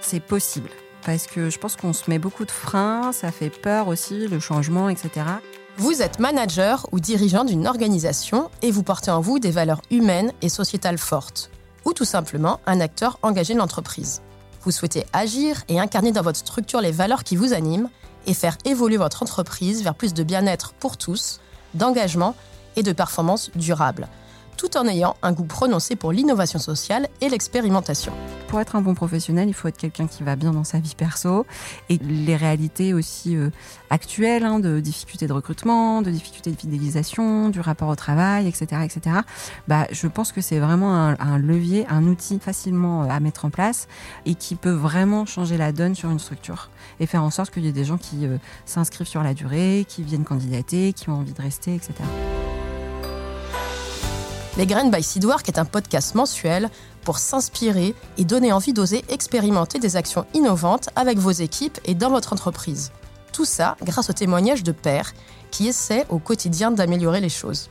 C'est possible. Parce que je pense qu'on se met beaucoup de freins, ça fait peur aussi, le changement, etc. Vous êtes manager ou dirigeant d'une organisation et vous portez en vous des valeurs humaines et sociétales fortes. Ou tout simplement un acteur engagé de l'entreprise. Vous souhaitez agir et incarner dans votre structure les valeurs qui vous animent et faire évoluer votre entreprise vers plus de bien-être pour tous, d'engagement et de performance durable tout en ayant un goût prononcé pour l'innovation sociale et l'expérimentation. Pour être un bon professionnel, il faut être quelqu'un qui va bien dans sa vie perso et les réalités aussi euh, actuelles hein, de difficultés de recrutement, de difficultés de fidélisation, du rapport au travail, etc., etc. Bah, je pense que c'est vraiment un, levier, un outil facilement euh, à mettre en place et qui peut vraiment changer la donne sur une structure et faire en sorte qu'il y ait des gens qui euh, s'inscrivent sur la durée, qui viennent candidater, qui ont envie de rester, etc. Les Graines by Seedwork est un podcast mensuel pour s'inspirer et donner envie d'oser expérimenter des actions innovantes avec vos équipes et dans votre entreprise. Tout ça grâce aux témoignages de pairs qui essaient au quotidien d'améliorer les choses.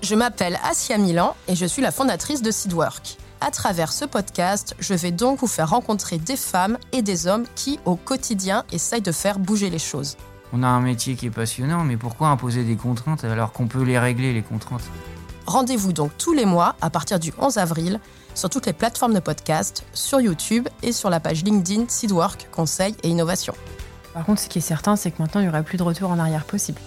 Je m'appelle Asia Milan et je suis la fondatrice de Seedwork. À travers ce podcast, je vais donc vous faire rencontrer des femmes et des hommes qui, au quotidien, essayent de faire bouger les choses. On a un métier qui est passionnant, mais pourquoi imposer des contraintes alors qu'on peut les régler, les contraintes? Rendez-vous donc tous les mois à partir du 11 avril sur toutes les plateformes de podcast, sur YouTube et sur la page LinkedIn Seedwork Conseil et Innovation. Par contre, ce qui est certain, c'est que maintenant, il n'y aura plus de retour en arrière possible.